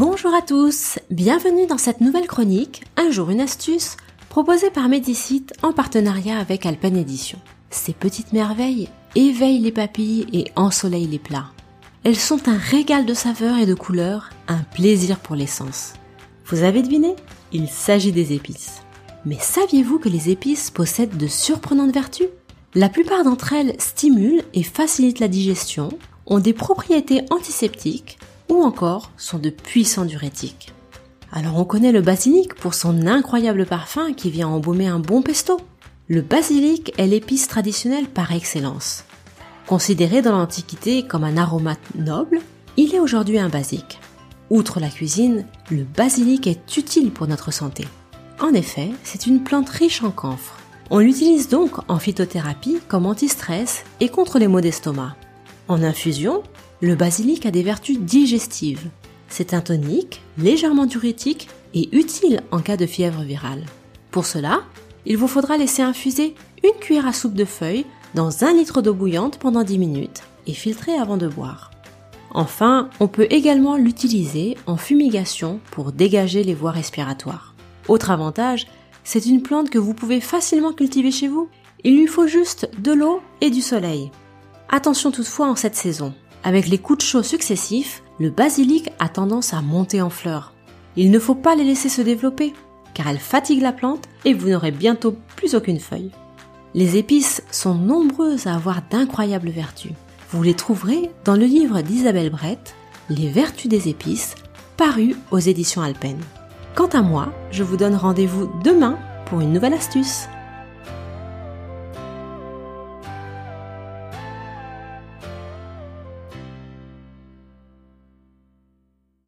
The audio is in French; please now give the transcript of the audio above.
Bonjour à tous, bienvenue dans cette nouvelle chronique, Un jour une astuce, proposée par Medicite en partenariat avec Alpen Edition. Ces petites merveilles éveillent les papilles et ensoleillent les plats. Elles sont un régal de saveurs et de couleurs, un plaisir pour les sens. Vous avez deviné? Il s'agit des épices. Mais saviez-vous que les épices possèdent de surprenantes vertus? La plupart d'entre elles stimulent et facilitent la digestion, ont des propriétés antiseptiques ou encore sont de puissants diurétiques. Alors on connaît le basilic pour son incroyable parfum qui vient embaumer un bon pesto. Le basilic est l'épice traditionnelle par excellence. Considéré dans l'Antiquité comme un aromate noble, il est aujourd'hui un basique. Outre la cuisine, le basilic est utile pour notre santé. En effet, c'est une plante riche en camphre. On l'utilise donc en phytothérapie comme anti-stress et contre les maux d'estomac. En infusion, le basilic a des vertus digestives. C'est un tonique, légèrement diurétique et utile en cas de fièvre virale. Pour cela, il vous faudra laisser infuser une cuillère à soupe de feuilles dans un litre d'eau bouillante pendant 10 minutes et filtrer avant de boire. Enfin, on peut également l'utiliser en fumigation pour dégager les voies respiratoires. Autre avantage, c'est une plante que vous pouvez facilement cultiver chez vous. Il lui faut juste de l'eau et du soleil. Attention toutefois en cette saison. Avec les coups de chaud successifs, le basilic a tendance à monter en fleurs. Il ne faut pas les laisser se développer, car elles fatiguent la plante et vous n'aurez bientôt plus aucune feuille. Les épices sont nombreuses à avoir d'incroyables vertus. Vous les trouverez dans le livre d'Isabelle Brett, Les vertus des épices, paru aux éditions Alpen. Quant à moi, je vous donne rendez-vous demain pour une nouvelle astuce.